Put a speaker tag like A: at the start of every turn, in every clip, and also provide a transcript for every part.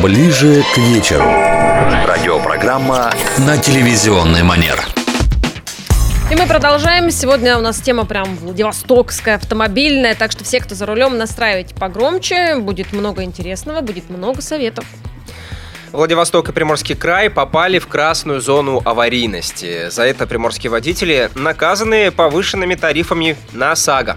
A: Ближе к вечеру. Радиопрограмма на телевизионный манер.
B: И мы продолжаем. Сегодня у нас тема прям Владивостокская, автомобильная. Так что все, кто за рулем, настраивайте погромче. Будет много интересного, будет много советов.
C: Владивосток и Приморский край попали в красную зону аварийности. За это приморские водители наказаны повышенными тарифами на ОСАГО.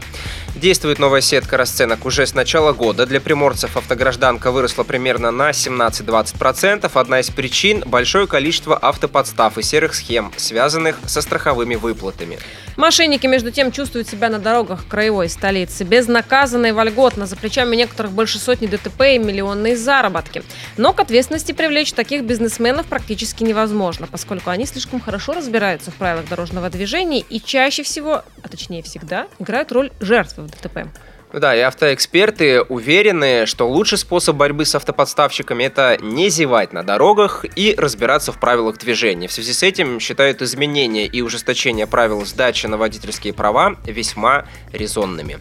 C: Действует новая сетка расценок уже с начала года. Для приморцев автогражданка выросла примерно на 17-20%. Одна из причин – большое количество автоподстав и серых схем, связанных со страховыми выплатами.
B: Мошенники, между тем, чувствуют себя на дорогах краевой столицы. Безнаказанно и вольготно. За плечами некоторых больше сотни ДТП и миллионные заработки. Но к ответственности привлечь таких бизнесменов практически невозможно, поскольку они слишком хорошо разбираются в правилах дорожного движения и чаще всего, а точнее всегда, играют роль жертвы в ДТП.
C: Да, и автоэксперты уверены, что лучший способ борьбы с автоподставщиками – это не зевать на дорогах и разбираться в правилах движения. В связи с этим считают изменения и ужесточение правил сдачи на водительские права весьма резонными.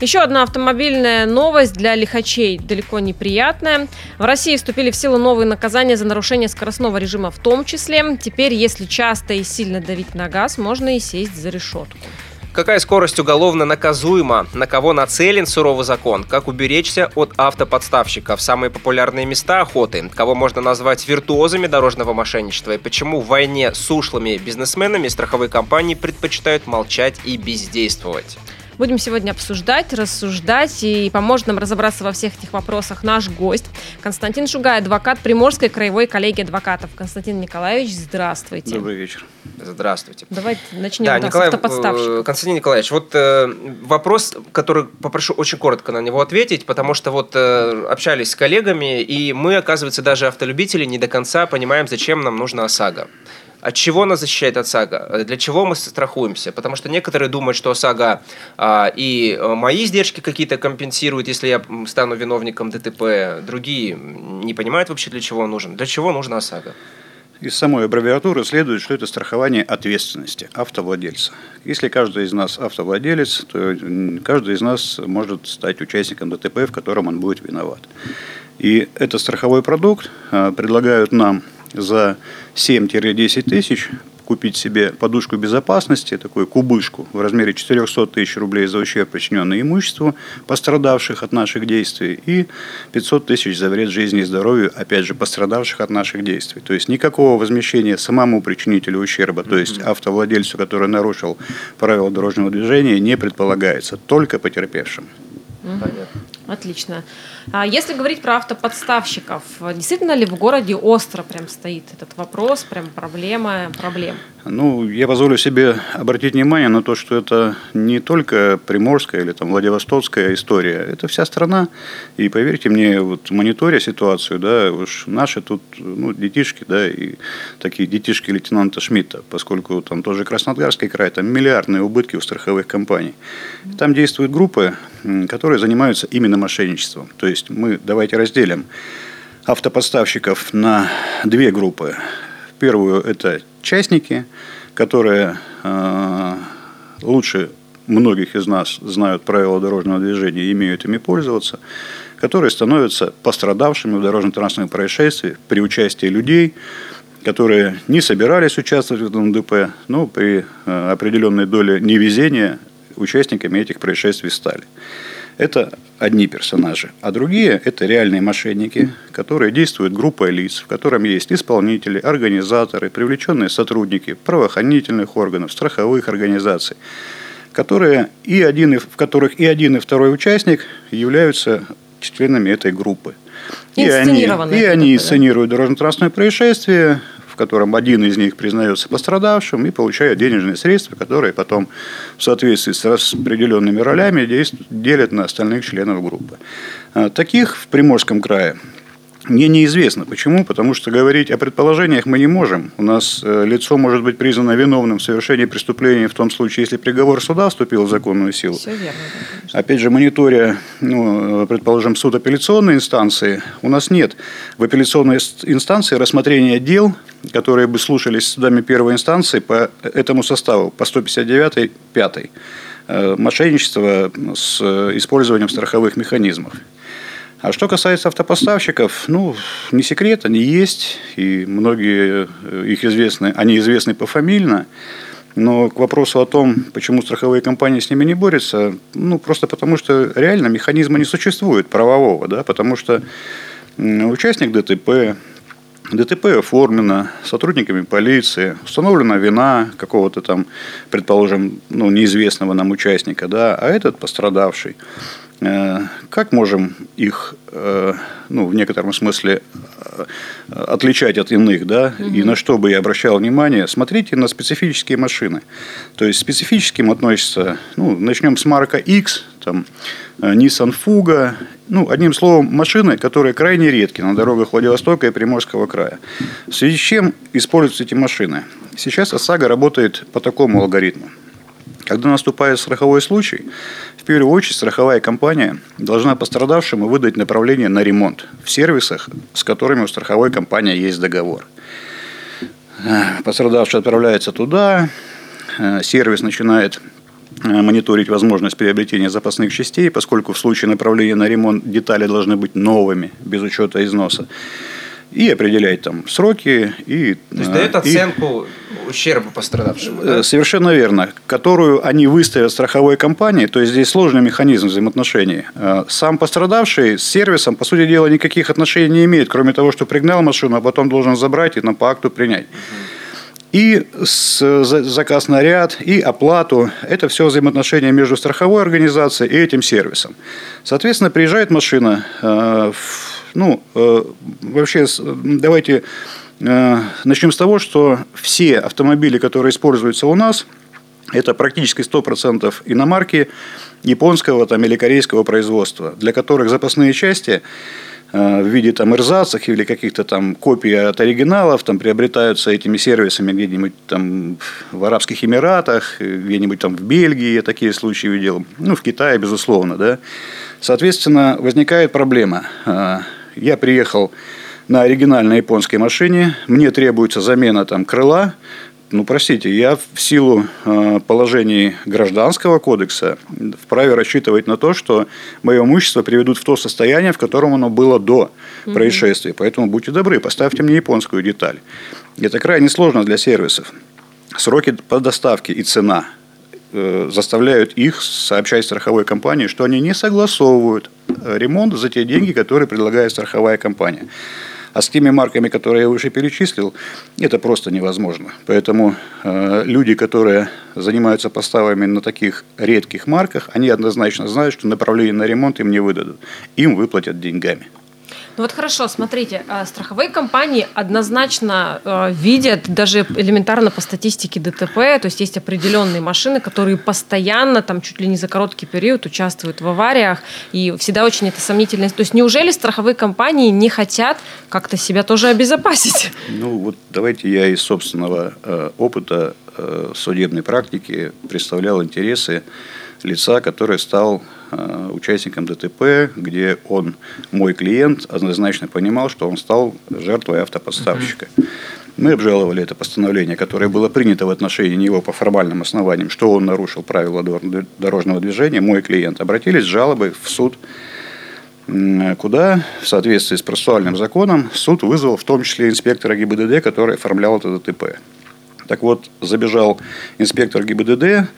B: Еще одна автомобильная новость для лихачей, далеко неприятная. В России вступили в силу новые наказания за нарушение скоростного режима в том числе. Теперь, если часто и сильно давить на газ, можно и сесть за решетку.
C: Какая скорость уголовно наказуема? На кого нацелен суровый закон? Как уберечься от автоподставщиков? Самые популярные места охоты? Кого можно назвать виртуозами дорожного мошенничества? И почему в войне с ушлыми бизнесменами страховые компании предпочитают молчать и бездействовать?
B: Будем сегодня обсуждать, рассуждать и поможет нам разобраться во всех этих вопросах наш гость Константин Шугай, адвокат Приморской краевой коллегии адвокатов. Константин Николаевич, здравствуйте.
D: Добрый вечер.
C: Здравствуйте.
B: Давайте начнем
C: да,
B: да,
C: Николай,
B: с
C: э, Константин Николаевич, вот э, вопрос, который попрошу очень коротко на него ответить, потому что вот э, общались с коллегами, и мы, оказывается, даже автолюбители не до конца понимаем, зачем нам нужна ОСАГО. От чего нас защищает ОСАГО? Для чего мы страхуемся? Потому что некоторые думают, что ОСАГО а, и э, мои издержки какие-то компенсирует, если я стану виновником ДТП. Другие не понимают вообще, для чего он нужен. Для чего нужна ОСАГО?
D: Из самой аббревиатуры следует, что это страхование ответственности автовладельца. Если каждый из нас автовладелец, то каждый из нас может стать участником ДТП, в котором он будет виноват. И этот страховой продукт а, предлагают нам за 7-10 тысяч купить себе подушку безопасности, такую кубышку в размере 400 тысяч рублей за ущерб, причиненный имуществу пострадавших от наших действий, и 500 тысяч за вред жизни и здоровью, опять же, пострадавших от наших действий. То есть никакого возмещения самому причинителю ущерба, то есть автовладельцу, который нарушил правила дорожного движения, не предполагается, только потерпевшим.
B: Отлично. А если говорить про автоподставщиков, действительно ли в городе остро прям стоит этот вопрос, прям проблема проблем?
D: Ну, я позволю себе обратить внимание на то, что это не только приморская или там Владивостокская история, это вся страна. И поверьте мне, вот мониторя ситуацию, да, уж наши тут, ну, детишки, да, и такие детишки лейтенанта Шмидта, поскольку там тоже Краснодарский край, там миллиардные убытки у страховых компаний. Там действуют группы, которые занимаются именно мошенничеством. То есть мы давайте разделим автоподставщиков на две группы. Первую это частники, которые э, лучше многих из нас знают правила дорожного движения и имеют ими пользоваться, которые становятся пострадавшими в дорожно-транспортных происшествиях при участии людей, которые не собирались участвовать в этом ДП, но при э, определенной доле невезения участниками этих происшествий стали. Это одни персонажи. А другие – это реальные мошенники, которые действуют группой лиц, в котором есть исполнители, организаторы, привлеченные сотрудники правоохранительных органов, страховых организаций, которые и один, в которых и один, и второй участник являются членами этой группы. И они, и они инсценируют дорожно-транспортное происшествие, котором один из них признается пострадавшим и получает денежные средства, которые потом в соответствии с распределенными ролями делят на остальных членов группы. А, Таких в Приморском крае мне неизвестно. Почему? Потому что говорить о предположениях мы не можем. У нас э, лицо может быть признано виновным в совершении преступления в том случае, если приговор суда вступил в законную силу.
B: Все верно. да.
D: Опять же, мониторя, ну, э, предположим, суд апелляционной инстанции, у нас нет в апелляционной инстанции рассмотрения дел, которые бы слушались судами первой инстанции по этому составу, по 159 5 мошенничество с э, использованием страховых механизмов. А что касается автопоставщиков, ну, не секрет, они есть, и многие э, их известны, они известны пофамильно. Но к вопросу о том, почему страховые компании с ними не борются, ну, просто потому что реально механизма не существует правового, да, потому что участник ДТП, ДТП оформлено сотрудниками полиции, установлена вина какого-то там, предположим, ну, неизвестного нам участника, да, а этот пострадавший – Э, как можем их, э, ну, в некотором смысле, э, отличать от иных, да, угу. и на что бы я обращал внимание, смотрите на специфические машины. То есть, специфическим относится, ну, начнем с марка X, там, Nissan Fuga, ну, одним словом, машины, которые крайне редки на дорогах Владивостока и Приморского края. В связи с чем используются эти машины? Сейчас ОСАГО работает по такому алгоритму. Когда наступает страховой случай, в первую очередь страховая компания должна пострадавшему выдать направление на ремонт в сервисах, с которыми у страховой компании есть договор. Э, пострадавший отправляется туда, э, сервис начинает мониторить возможность приобретения запасных частей, поскольку в случае направления на ремонт детали должны быть новыми, без учета износа и определяет там сроки. И,
C: То есть дает оценку и, ущерба пострадавшему. Да?
D: Э, совершенно верно. Которую они выставят страховой компании. То есть здесь сложный механизм взаимоотношений. Э, сам пострадавший с сервисом, по сути дела, никаких отношений не имеет, кроме того, что пригнал машину, а потом должен забрать и на по акту принять. И с, заказ на ряд, и оплату. Это все взаимоотношения между страховой организацией и этим сервисом. Соответственно, приезжает машина э, ну, э, вообще, давайте э, начнем с того, что все автомобили, которые используются у нас, это практически 100% иномарки японского там, или корейского производства, для которых запасные части в виде там эрзацах или каких-то там копий от оригиналов там приобретаются этими сервисами где-нибудь там в Арабских Эмиратах, где-нибудь там в Бельгии, я такие случаи видел, ну, в Китае, безусловно, да. Соответственно, возникает проблема я приехал на оригинальной японской машине, мне требуется замена там крыла, ну, простите, я в силу э, положений гражданского кодекса вправе рассчитывать на то, что мое имущество приведут в то состояние, в котором оно было до угу. происшествия. Поэтому будьте добры, поставьте мне японскую деталь. Это крайне сложно для сервисов. Сроки по доставке и цена Э, заставляют их сообщать страховой компании, что они не согласовывают э, ремонт за те деньги, которые предлагает страховая компания. А с теми марками, которые я выше перечислил, это просто невозможно. Поэтому э, люди, которые занимаются поставками на таких редких марках, они однозначно знают, что направление на ремонт им не выдадут. Им выплатят деньгами.
B: Ну вот хорошо, смотрите, а, страховые компании однозначно э, видят даже элементарно по статистике ДТП, то есть есть определенные машины, которые постоянно, там чуть ли не за короткий период участвуют в авариях, и всегда очень это сомнительно. То есть неужели страховые компании не хотят как-то себя тоже обезопасить?
D: Ну вот давайте я из собственного э, опыта э, судебной практики представлял интересы лица, который стал э, участником ДТП, где он, мой клиент, однозначно понимал, что он стал жертвой автоподставщика. Мы обжаловали это постановление, которое было принято в отношении него по формальным основаниям, что он нарушил правила дорожного движения. Мой клиент обратились с жалобой в суд, куда в соответствии с процессуальным законом суд вызвал в том числе инспектора ГИБДД, который оформлял это ДТП. Так вот, забежал инспектор ГИБДД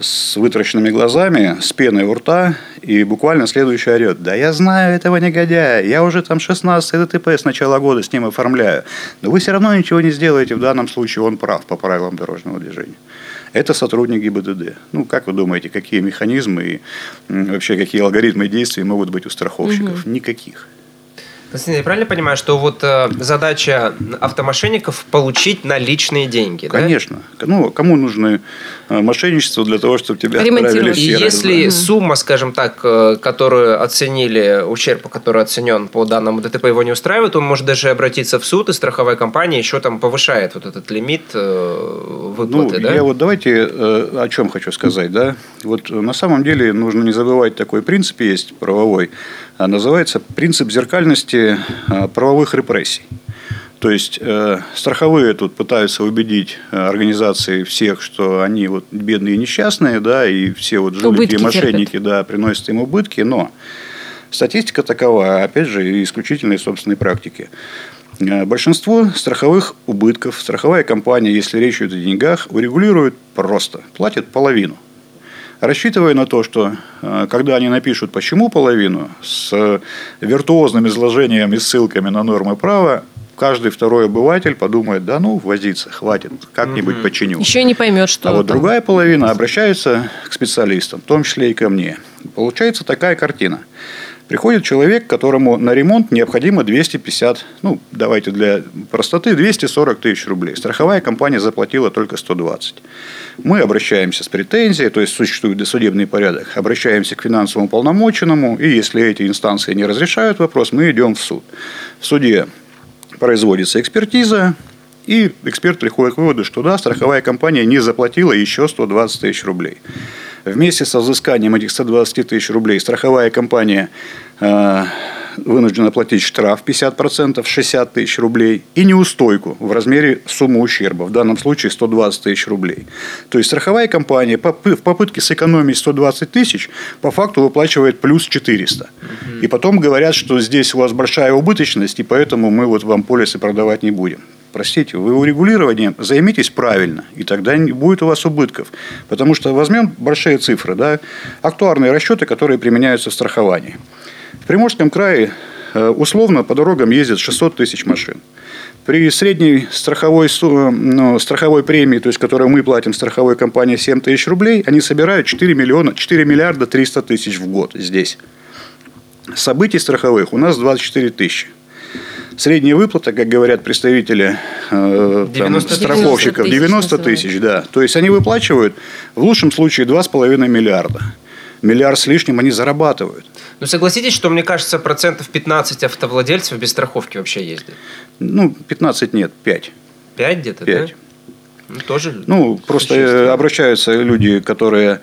D: с вытраченными глазами, с пеной у рта, и буквально следующий орет. Да я знаю этого негодяя, я уже там 16 ДТП с начала года с ним оформляю. Но вы все равно ничего не сделаете, в данном случае он прав по правилам дорожного движения. Это сотрудник ГИБДД. Ну, как вы думаете, какие механизмы и вообще какие алгоритмы действий могут быть у страховщиков? Угу. Никаких.
C: Константин, я правильно понимаю, что вот э, задача автомошенников получить наличные деньги,
D: Конечно. Да? Ну, кому нужны э, мошенничество для того, чтобы тебя отправили в
C: И если да. сумма, скажем так, э, которую оценили, ущерб, который оценен по данному ДТП, его не устраивает, он может даже обратиться в суд, и страховая компания еще там повышает вот этот лимит э, выплаты,
D: ну,
C: да?
D: Я вот давайте э, о чем хочу сказать, да. Вот на самом деле нужно не забывать такой принцип есть правовой, называется принцип зеркальности а, правовых репрессий. То есть э, страховые тут пытаются убедить э, организации всех, что они вот бедные и несчастные, да, и все вот жулики и мошенники, терпят. да, приносят им убытки, но Статистика такова, опять же, исключительной собственной практики. Э, большинство страховых убытков страховая компания, если речь идет о деньгах, урегулирует просто. Платит половину. Рассчитывая на то, что э, когда они напишут «почему половину» с виртуозным изложением и ссылками на нормы права, каждый второй обыватель подумает, да ну, возиться, хватит, как-нибудь угу. починю.
B: Еще не поймет, что
D: А вот другая половина обращается к специалистам, в том числе и ко мне. Получается такая картина. Приходит человек, которому на ремонт необходимо 250, ну, давайте для простоты, 240 тысяч рублей. Страховая компания заплатила только 120. Мы обращаемся с претензией, то есть существует досудебный порядок, обращаемся к финансовому полномоченному, и если эти инстанции не разрешают вопрос, мы идем в суд. В суде производится экспертиза, и эксперт приходит к выводу, что да, страховая компания не заплатила еще 120 тысяч рублей. Вместе со взысканием этих 120 тысяч рублей страховая компания э, вынуждена платить штраф 50%, 60 тысяч рублей, и неустойку в размере суммы ущерба, в данном случае 120 тысяч рублей. То есть страховая компания в попытке сэкономить 120 тысяч по факту выплачивает плюс 400. Угу. И потом говорят, что здесь у вас большая убыточность, и поэтому мы вот вам полисы продавать не будем. Простите, вы урегулированием займитесь правильно, и тогда не будет у вас убытков. Потому что возьмем большие цифры, да, актуарные расчеты, которые применяются в страховании. В Приморском крае э, условно по дорогам ездит 600 тысяч машин. При средней страховой, ну, страховой премии, то есть, которую мы платим страховой компании 7 тысяч рублей, они собирают 4, миллиона, 4 миллиарда 300 тысяч в год здесь. Событий страховых у нас 24 тысячи. Средняя выплата, как говорят представители э, там, страховщиков, 90 тысяч, да. То есть они выплачивают в лучшем случае 2,5 миллиарда. Миллиард с лишним они зарабатывают.
C: Ну, согласитесь, что, мне кажется, процентов 15 автовладельцев без страховки вообще ездят?
D: Ну, 15 нет, 5.
C: 5 где-то,
D: 5.
C: да? Ну, тоже
D: ну, просто обращаются люди, которые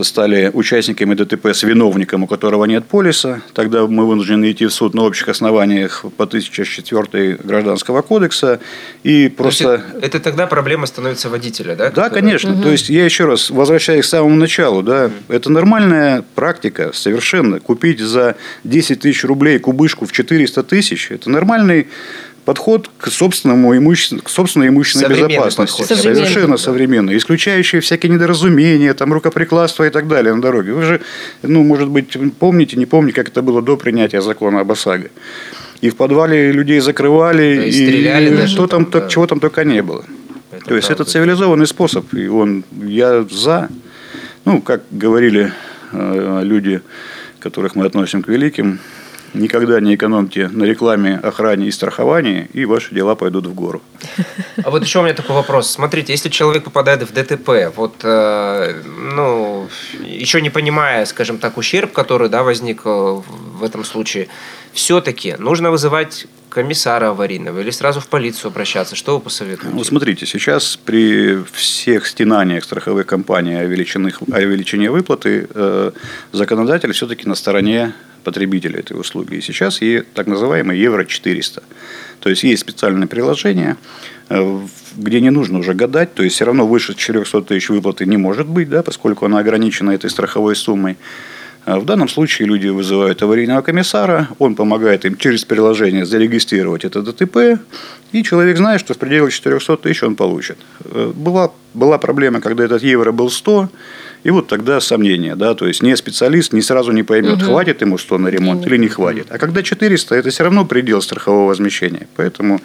D: стали участниками ДТП с виновником, у которого нет полиса. Тогда мы вынуждены идти в суд на общих основаниях по 1004 Гражданского кодекса. И просто...
C: Это, это тогда проблема становится водителя, да?
D: Да, который... конечно. Угу. То есть, я еще раз возвращаюсь к самому началу. Да, угу. Это нормальная практика совершенно. Купить за 10 тысяч рублей кубышку в 400 тысяч – это нормальный подход к собственному имуществу, к собственной имущественной безопасности. Подход. Совершенно современный. Исключающий всякие недоразумения, там, рукоприкладство и так далее на дороге. Вы же, ну, может быть, помните, не помните, как это было до принятия закона об ОСАГО. И в подвале людей закрывали, да, и, стреляли и даже. Что там, да. чего там только не было. Это То есть, это цивилизованный способ, и он, я за. Ну, как говорили э, люди, которых мы относим к великим, Никогда не экономьте на рекламе, охране и страховании, и ваши дела пойдут в гору.
C: А вот еще у меня такой вопрос. Смотрите, если человек попадает в ДТП, вот, э, ну, еще не понимая, скажем так, ущерб, который, да, возник в этом случае, все-таки нужно вызывать комиссара аварийного или сразу в полицию обращаться? Что вы посоветуете?
D: Ну, смотрите, сейчас при всех стенаниях страховых компаний о, величине, о величине выплаты э, законодатель все-таки на стороне потребителя этой услуги. И сейчас есть так называемый Евро-400. То есть, есть специальное приложение, э, где не нужно уже гадать, то есть, все равно выше 400 тысяч выплаты не может быть, да, поскольку она ограничена этой страховой суммой. А в данном случае люди вызывают аварийного комиссара, он помогает им через приложение зарегистрировать это ДТП, и человек знает, что в пределах 400 тысяч он получит. Э, была, была проблема, когда этот евро был 100, и вот тогда сомнения, да, то есть не специалист не сразу не поймет, угу. хватит ему 100 на ремонт или не хватит. А когда 400, это все равно предел страхового возмещения. Поэтому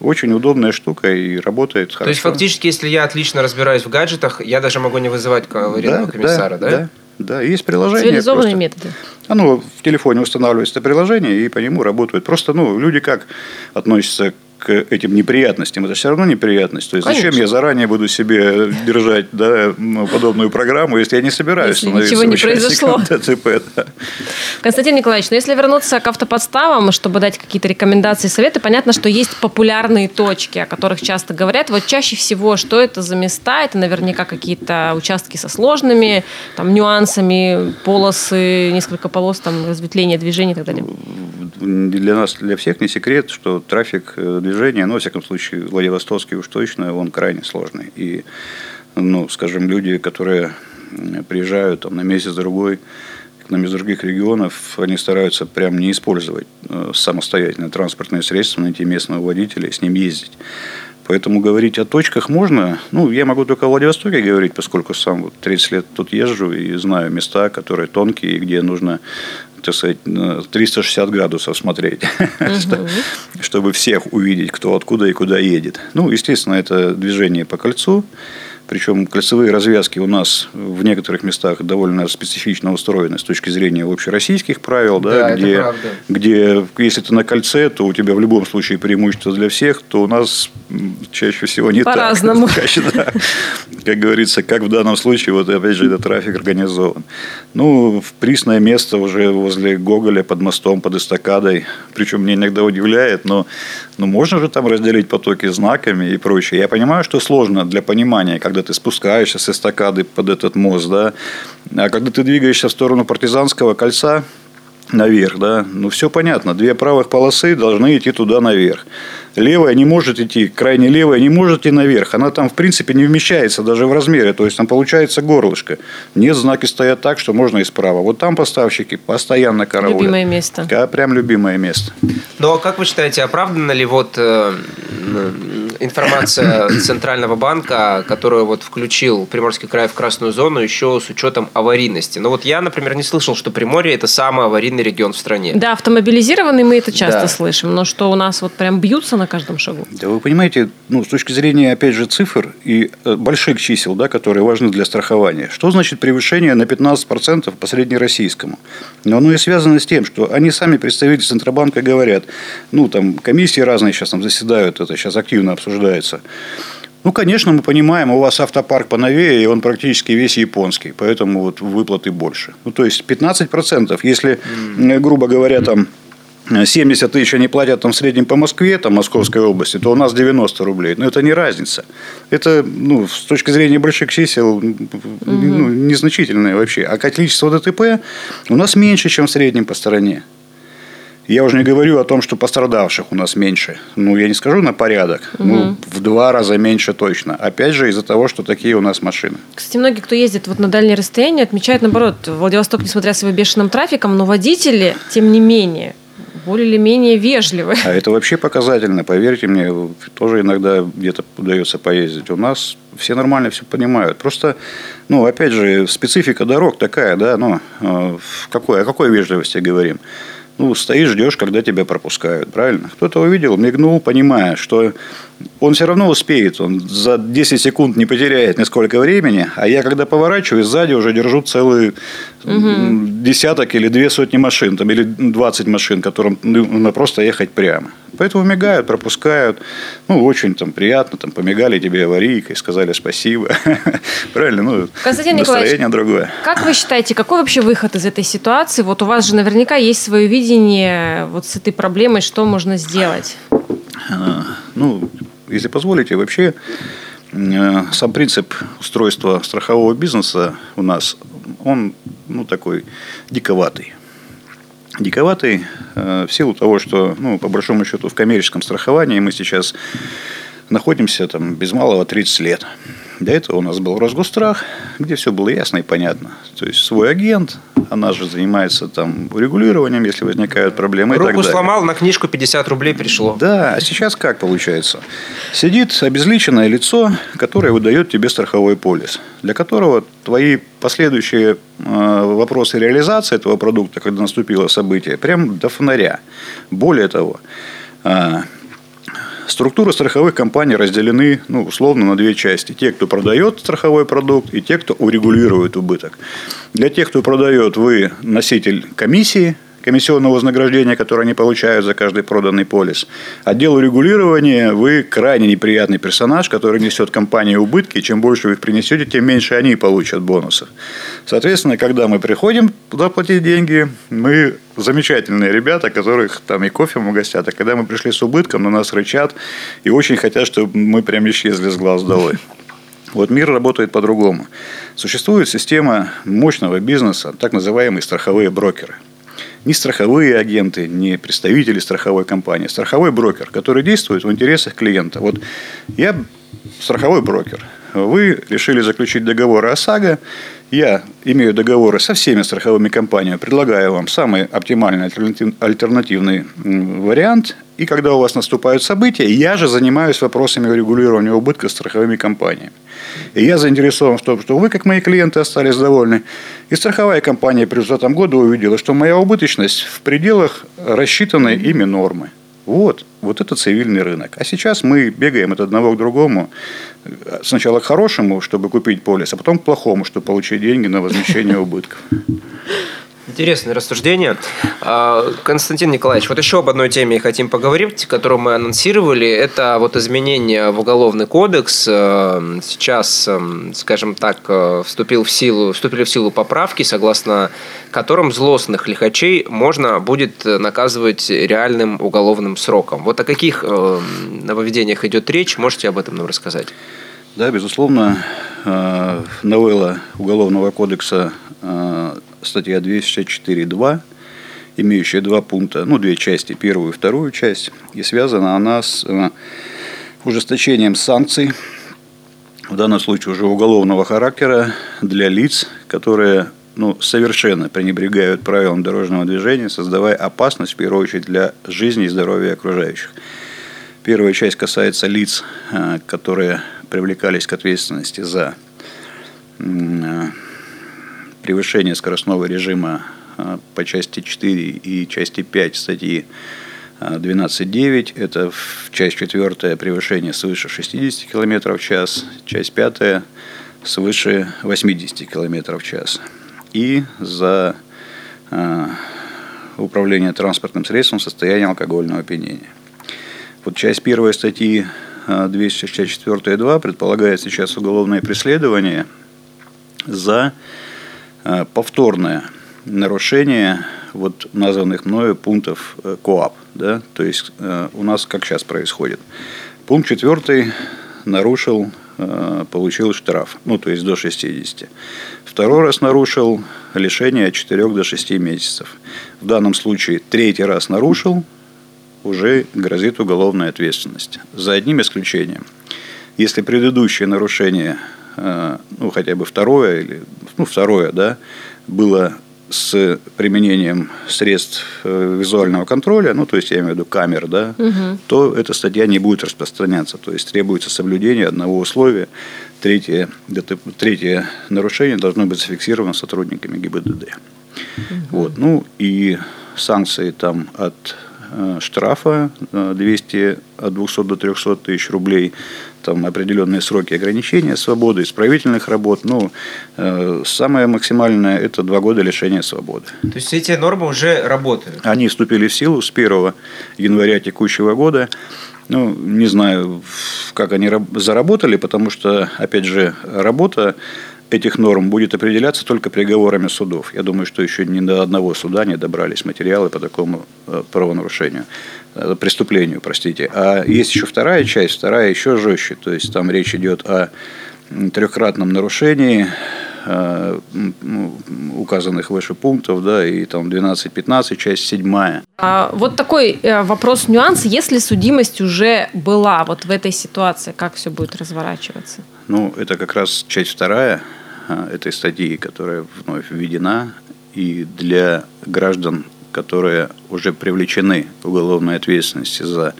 D: очень удобная штука и работает хорошо.
C: То есть фактически, если я отлично разбираюсь в гаджетах, я даже могу не вызывать аварийного да, комиссара, да?
D: Да, да, есть приложение.
B: Цивилизованные просто. методы.
D: Оно в телефоне устанавливается приложение, и по нему работают. Просто ну, люди как относятся к этим неприятностям. Это все равно неприятность. То есть, Конечно. зачем я заранее буду себе держать да, подобную программу, если я не собираюсь
B: если становиться ничего не произошло. ДТП. Да. Константин Николаевич, ну если вернуться к автоподставам, чтобы дать какие-то рекомендации, советы, понятно, что есть популярные точки, о которых часто говорят. Вот чаще всего, что это за места? Это наверняка какие-то участки со сложными там, нюансами, полосы, несколько полос, там, разветвление движения и так далее.
D: Для нас, для всех не секрет, что трафик э, движения, но, во всяком случае, Владивостокский уж точно, он крайне сложный. И, ну, скажем, люди, которые приезжают там, на месяц-другой одном из других регионов они стараются прям не использовать э, самостоятельно транспортные средства, найти местного водителя и с ним ездить. Поэтому говорить о точках можно. Ну, я могу только о Владивостоке говорить, поскольку сам вот 30 лет тут езжу и знаю места, которые тонкие, где нужно так сказать, 360 градусов смотреть, угу. чтобы всех увидеть, кто откуда и куда едет. Ну, естественно, это движение по кольцу. Причем кольцевые развязки у нас в некоторых местах довольно специфично устроены с точки зрения общероссийских правил, да,
C: да
D: где, где если ты на кольце, то у тебя в любом случае преимущество для всех, то у нас чаще всего не
B: По-разному.
D: так. Чаще, да. Как говорится, как в данном случае, вот опять же, этот трафик организован. Ну, в присное место уже возле Гоголя, под мостом, под эстакадой. Причем мне иногда удивляет, но ну, можно же там разделить потоки знаками и прочее. Я понимаю, что сложно для понимания, когда ты спускаешься с эстакады под этот мост, да. А когда ты двигаешься в сторону партизанского кольца, наверх, да, ну все понятно, две правых полосы должны идти туда наверх. Левая не может идти, крайне левая не может идти наверх. Она там, в принципе, не вмещается даже в размере. То есть, там получается горлышко. Нет, знаки стоят так, что можно и справа. Вот там поставщики постоянно караулят.
B: Любимое место.
D: Да, прям любимое место.
C: Ну, а как вы считаете, оправдана ли вот э, информация Центрального банка, которую вот включил Приморский край в красную зону еще с учетом аварийности? Ну, вот я, например, не слышал, что Приморье – это самый аварийный регион в стране.
B: Да, автомобилизированный мы это часто да. слышим. Но что у нас вот прям бьются на на каждом шагу.
D: Да вы понимаете, ну, с точки зрения, опять же, цифр и э, больших чисел, да, которые важны для страхования, что значит превышение на 15% по среднероссийскому? Но оно и связано с тем, что они сами, представители Центробанка, говорят, ну, там, комиссии разные сейчас там заседают, это сейчас активно обсуждается. Ну, конечно, мы понимаем, у вас автопарк поновее, и он практически весь японский, поэтому вот выплаты больше. Ну, то есть 15%, если, грубо говоря, там 70 тысяч они платят там в среднем по Москве, там, Московской области, то у нас 90 рублей. Но это не разница. Это, ну, с точки зрения больших чисел, угу. ну, незначительное вообще. А количество ДТП у нас меньше, чем в среднем по стране. Я уже не говорю о том, что пострадавших у нас меньше. Ну, я не скажу на порядок. Угу. Ну, в два раза меньше точно. Опять же, из-за того, что такие у нас машины.
B: Кстати, многие, кто ездит вот на дальние расстояния, отмечают, наоборот, Владивосток, несмотря с его бешеным трафиком, но водители, тем не менее, более или менее вежливы.
D: А это вообще показательно, поверьте мне, тоже иногда где-то удается поездить. У нас все нормально все понимают. Просто, ну, опять же, специфика дорог такая, да, ну, э, какой, о какой вежливости говорим? Ну, стоишь, ждешь, когда тебя пропускают, правильно? Кто-то увидел, мигнул, понимая, что он все равно успеет, он за 10 секунд не потеряет нисколько времени, а я, когда поворачиваюсь, сзади уже держу целый угу. десяток или две сотни машин, там, или 20 машин, которым нужно просто ехать прямо. Поэтому мигают, пропускают. Ну, очень там приятно, там, помигали тебе аварийкой, сказали спасибо. Правильно? Ну,
B: Константин настроение другое. Как вы считаете, какой вообще выход из этой ситуации? Вот у вас же наверняка есть свое видение вот с этой проблемой, что можно сделать?
D: А, ну, если позволите, вообще э, сам принцип устройства страхового бизнеса у нас, он ну, такой диковатый. Диковатый э, в силу того, что, ну, по большому счету, в коммерческом страховании мы сейчас находимся там без малого 30 лет. До этого у нас был Росгострах, где все было ясно и понятно. То есть свой агент, она же занимается там урегулированием, если возникают проблемы
C: Руку
D: и так далее.
C: сломал, на книжку 50 рублей пришло.
D: Да, а сейчас как получается? Сидит обезличенное лицо, которое выдает тебе страховой полис, для которого твои последующие э, вопросы реализации этого продукта, когда наступило событие, прям до фонаря. Более того, э, Структуры страховых компаний разделены, ну, условно, на две части. Те, кто продает страховой продукт, и те, кто урегулирует убыток. Для тех, кто продает, вы носитель комиссии, комиссионного вознаграждения, которое они получают за каждый проданный полис. Отделу регулирования вы крайне неприятный персонаж, который несет компании убытки. И чем больше вы их принесете, тем меньше они получат бонусов. Соответственно, когда мы приходим туда платить деньги, мы замечательные ребята, которых там и кофе угостят. А когда мы пришли с убытком, на нас рычат и очень хотят, чтобы мы прям исчезли с глаз долой. Вот мир работает по-другому. Существует система мощного бизнеса, так называемые страховые брокеры – ни страховые агенты, ни представители страховой компании. Страховой брокер, который действует в интересах клиента. Вот я страховой брокер. Вы решили заключить договор ОСАГО, Я имею договоры со всеми страховыми компаниями, предлагаю вам самый оптимальный альтернативный вариант. И когда у вас наступают события, я же занимаюсь вопросами регулирования убытка страховыми компаниями. И я заинтересован в том, что вы, как мои клиенты, остались довольны. И страховая компания при этом году увидела, что моя убыточность в пределах рассчитанной ими нормы. Вот, вот это цивильный рынок. А сейчас мы бегаем от одного к другому. Сначала к хорошему, чтобы купить полис, а потом к плохому, чтобы получить деньги на возмещение убытков.
C: Интересное рассуждение. А, Константин Николаевич, вот еще об одной теме хотим поговорить, которую мы анонсировали. Это вот изменение в Уголовный кодекс. А, сейчас, скажем так, а, вступил в силу, вступили в силу поправки, согласно которым злостных лихачей можно будет наказывать реальным уголовным сроком. Вот о каких нововведениях идет речь? Можете об этом нам рассказать?
D: Да, безусловно, новелла Уголовного кодекса статья 264.2, имеющая два пункта, ну, две части, первую и вторую часть, и связана она с э, ужесточением санкций, в данном случае уже уголовного характера, для лиц, которые ну, совершенно пренебрегают правилам дорожного движения, создавая опасность, в первую очередь, для жизни и здоровья окружающих. Первая часть касается лиц, которые привлекались к ответственности за э, превышение скоростного режима а, по части 4 и части 5 статьи 12.9. А, Это часть 4 превышение свыше 60 км в час, часть 5 свыше 80 км в час. И за управление транспортным средством в состоянии алкогольного опьянения. Вот часть первой статьи 264.2 предполагает сейчас уголовное преследование за Э, повторное нарушение вот названных мною пунктов э, КОАП. Да? То есть э, у нас как сейчас происходит. Пункт четвертый нарушил, получил штраф, ну то есть до 60. Второй раз нарушил лишение от 4 до 6 месяцев. В данном случае третий раз нарушил, уже грозит уголовная ответственность. За одним исключением. Если предыдущее нарушение Э, ну, хотя бы второе, или, ну, второе, да, было с применением средств э, визуального контроля, ну, то есть я имею в виду камер, да, угу. то эта статья не будет распространяться. То есть требуется соблюдение одного условия. Третье, третье нарушение должно быть зафиксировано сотрудниками ГИБДД. Угу. Вот, ну и санкции там от штрафа 200, э, от 200 до 300 тысяч рублей, там определенные сроки ограничения свободы, исправительных работ. Ну, э, самое максимальное – это два года лишения свободы.
C: То есть эти нормы уже работают?
D: Они вступили в силу с 1 января текущего года. Ну, не знаю, как они заработали, потому что, опять же, работа этих норм будет определяться только приговорами судов. Я думаю, что еще ни до одного суда не добрались материалы по такому э, правонарушению, э, преступлению, простите. А есть еще вторая часть, вторая еще жестче. То есть там речь идет о трехкратном нарушении э, указанных выше пунктов, да, и там 12-15, часть 7.
B: А вот такой вопрос, нюанс, если судимость уже была вот в этой ситуации, как все будет разворачиваться?
D: Ну, это как раз часть вторая а, этой статьи, которая вновь введена. И для граждан, которые уже привлечены к уголовной ответственности за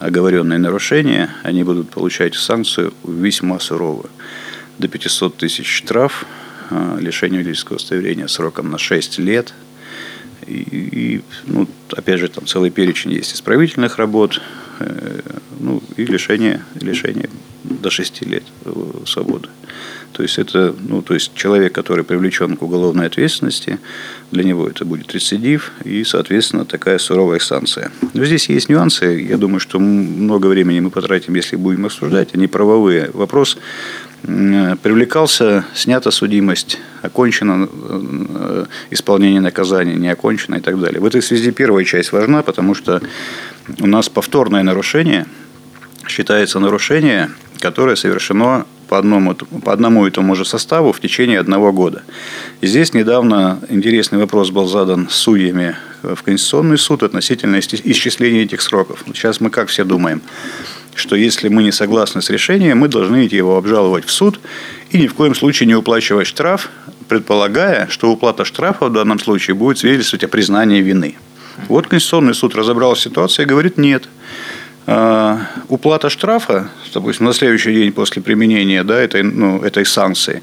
D: оговоренные нарушения, они будут получать санкцию весьма суровую. До 500 тысяч штраф, а, лишение водительского удостоверения сроком на 6 лет. И, и ну, опять же, там целый перечень есть исправительных работ, ну, и лишение, лишение до 6 лет э, свободы. То есть это, ну, то есть человек, который привлечен к уголовной ответственности, для него это будет рецидив и, соответственно, такая суровая санкция. Но здесь есть нюансы. Я думаю, что много времени мы потратим, если будем обсуждать. Они правовые. Вопрос привлекался, снята судимость, окончено э, исполнение наказания, не окончено и так далее. В этой связи первая часть важна, потому что у нас повторное нарушение считается нарушение, которое совершено по одному, по одному и тому же составу в течение одного года. И здесь недавно интересный вопрос был задан судьями в Конституционный суд относительно исчисления этих сроков. Сейчас мы как все думаем, что если мы не согласны с решением, мы должны идти его обжаловать в суд и ни в коем случае не уплачивать штраф предполагая, что уплата штрафа в данном случае будет свидетельствовать о признании вины. Вот Конституционный суд разобрал ситуацию и говорит, нет, а, уплата штрафа, допустим, на следующий день после применения да, этой, ну, этой санкции,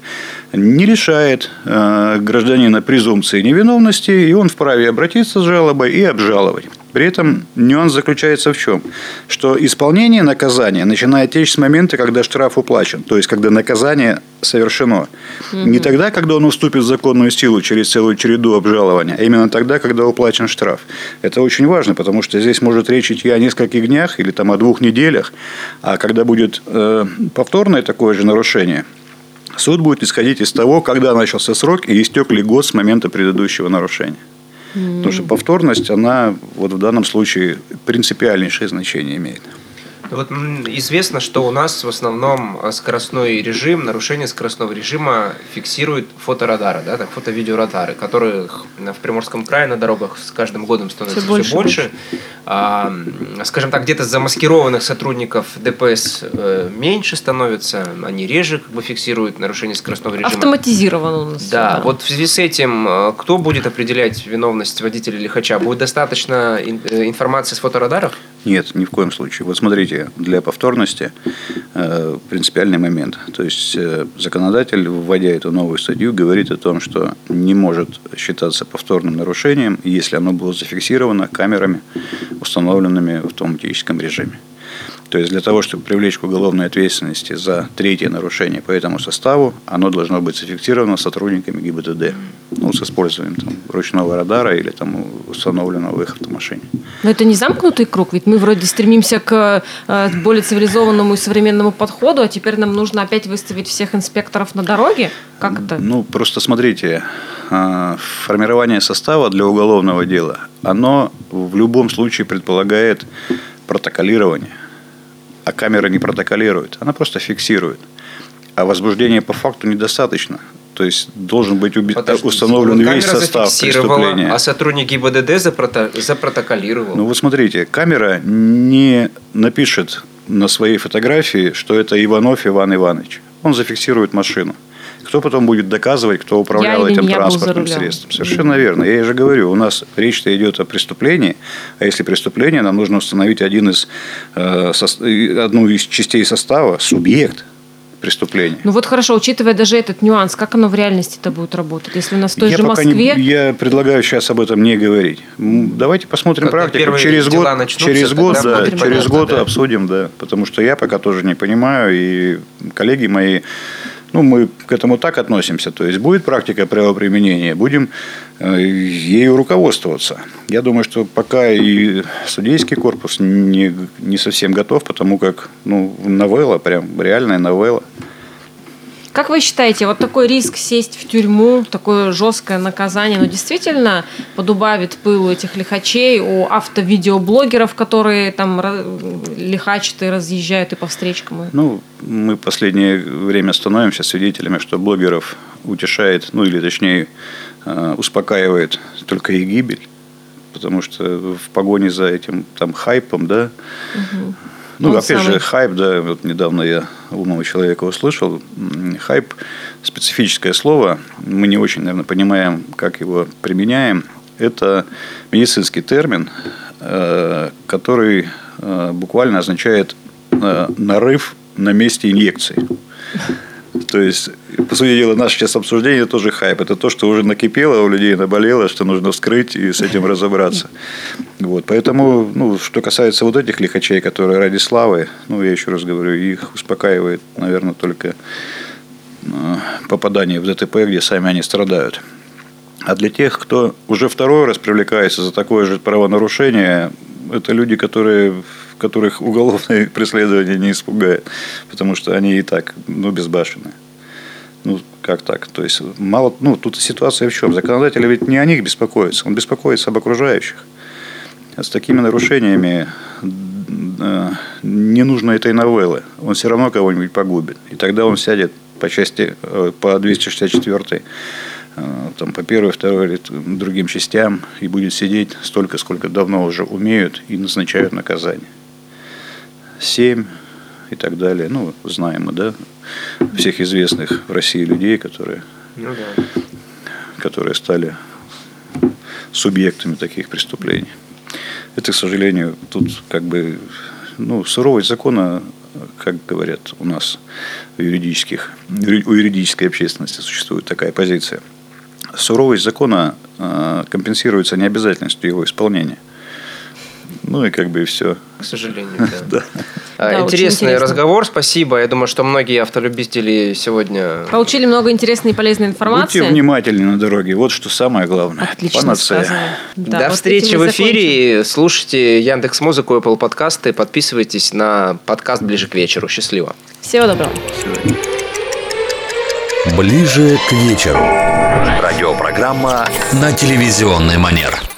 D: не лишает э, гражданина презумпции невиновности, и он вправе обратиться с жалобой и обжаловать. При этом нюанс заключается в чем? Что исполнение наказания начинает течь с момента, когда штраф уплачен, то есть когда наказание совершено. Угу. Не тогда, когда он уступит в законную силу через целую череду обжалования, а именно тогда, когда уплачен штраф. Это очень важно, потому что здесь может речь идти о нескольких днях или там, о двух неделях, а когда будет э, повторное такое же нарушение, суд будет исходить из того, когда начался срок и истек ли год с момента предыдущего нарушения. Mm. Потому что повторность, она вот в данном случае принципиальнейшее значение имеет.
C: Вот известно, что у нас в основном э, скоростной режим, нарушение скоростного режима фиксирует фоторадары, да, так, фото-видеорадары, которых в Приморском крае на дорогах с каждым годом становится все больше. Все больше. А, скажем так, где-то замаскированных сотрудников ДПС э, меньше становится, они реже как бы фиксируют нарушение скоростного режима.
B: Автоматизировано у нас.
C: Да, да, вот в связи с этим, э, кто будет определять виновность водителя лихача? Будет достаточно информации с фоторадаров?
D: Нет, ни в коем случае. Вот смотрите, для повторности э, принципиальный момент. То есть э, законодатель, вводя эту новую статью, говорит о том, что не может считаться повторным нарушением, если оно было зафиксировано камерами, установленными в автоматическом режиме. То есть для того, чтобы привлечь к уголовной ответственности за третье нарушение по этому составу, оно должно быть зафиксировано сотрудниками ГИБДД. Ну, с использованием там, ручного радара или там, установленного в их автомашине.
B: Но это не замкнутый круг, ведь мы вроде стремимся к э, более цивилизованному и современному подходу, а теперь нам нужно опять выставить всех инспекторов на дороге? Как это?
D: Ну, просто смотрите, э, формирование состава для уголовного дела, оно в любом случае предполагает протоколирование а камера не протоколирует, она просто фиксирует. А возбуждения по факту недостаточно. То есть должен быть уби- установлен весь состав преступления.
C: А сотрудник ГИБДД запрото- запротоколировал.
D: Ну вот смотрите, камера не напишет на своей фотографии, что это Иванов Иван Иванович. Он зафиксирует машину. Кто потом будет доказывать, кто управлял я этим транспортным средством? Совершенно верно. Я же говорю, у нас речь-то идет о преступлении, а если преступление, нам нужно установить один из, э, одну из частей состава, субъект преступления.
B: Ну вот хорошо, учитывая даже этот нюанс, как оно в реальности это будет работать? Если у нас в той
D: я
B: же Москве... Не,
D: я предлагаю сейчас об этом не говорить. Давайте посмотрим Когда практику. Через год, начнутся, через год, да, через год да. обсудим, да. Потому что я пока тоже не понимаю, и коллеги мои ну, мы к этому так относимся. То есть будет практика правоприменения, будем э, ею руководствоваться. Я думаю, что пока и судейский корпус не, не совсем готов, потому как ну, новелла, прям реальная новелла.
B: Как вы считаете, вот такой риск сесть в тюрьму, такое жесткое наказание, ну, действительно подубавит пылу этих лихачей, у автовидеоблогеров, которые там лихачат и разъезжают и по встречкам?
D: Ну, мы в последнее время становимся свидетелями, что блогеров утешает, ну, или точнее, э, успокаивает только их гибель потому что в погоне за этим там хайпом, да, угу. Ну, Он опять самый... же, хайп, да, вот недавно я умного человека услышал. Хайп – специфическое слово, мы не очень, наверное, понимаем, как его применяем. Это медицинский термин, э, который э, буквально означает э, нарыв на месте инъекции. То есть, по сути дела, наше сейчас обсуждение тоже хайп. Это то, что уже накипело у людей, наболело, что нужно вскрыть и с этим разобраться. Вот. Поэтому, ну, что касается вот этих лихачей, которые ради славы, ну, я еще раз говорю, их успокаивает, наверное, только э, попадание в ДТП, где сами они страдают. А для тех, кто уже второй раз привлекается за такое же правонарушение, это люди, которые которых уголовное преследование не испугает, потому что они и так ну, безбашенные. Ну, как так? То есть, мало, ну, тут ситуация в чем? Законодатель ведь не о них беспокоится, он беспокоится об окружающих. С такими нарушениями э, не нужно этой новеллы. Он все равно кого-нибудь погубит. И тогда он сядет по части, э, по 264 э, там, по первой, второй или другим частям и будет сидеть столько, сколько давно уже умеют и назначают наказание. 7 и так далее. Ну, знаем мы, да, всех известных в России людей, которые... Ну, да. которые стали субъектами таких преступлений. Это, к сожалению, тут как бы ну, суровость закона, как говорят у нас в юридических, у юридической общественности существует такая позиция. Суровость закона э, компенсируется необязательностью его исполнения – ну и как бы и все.
C: К сожалению, да. А, интересный разговор, спасибо. Я думаю, что многие автолюбители сегодня...
B: Получили много интересной и полезной информации.
D: Будьте внимательны на дороге, вот что самое главное.
B: Отлично сказано.
C: До встречи в эфире. Слушайте Яндекс Музыку, Apple подкасты, подписывайтесь на подкаст «Ближе к вечеру». Счастливо.
B: Всего доброго.
A: «Ближе к вечеру». Радиопрограмма на телевизионный манер.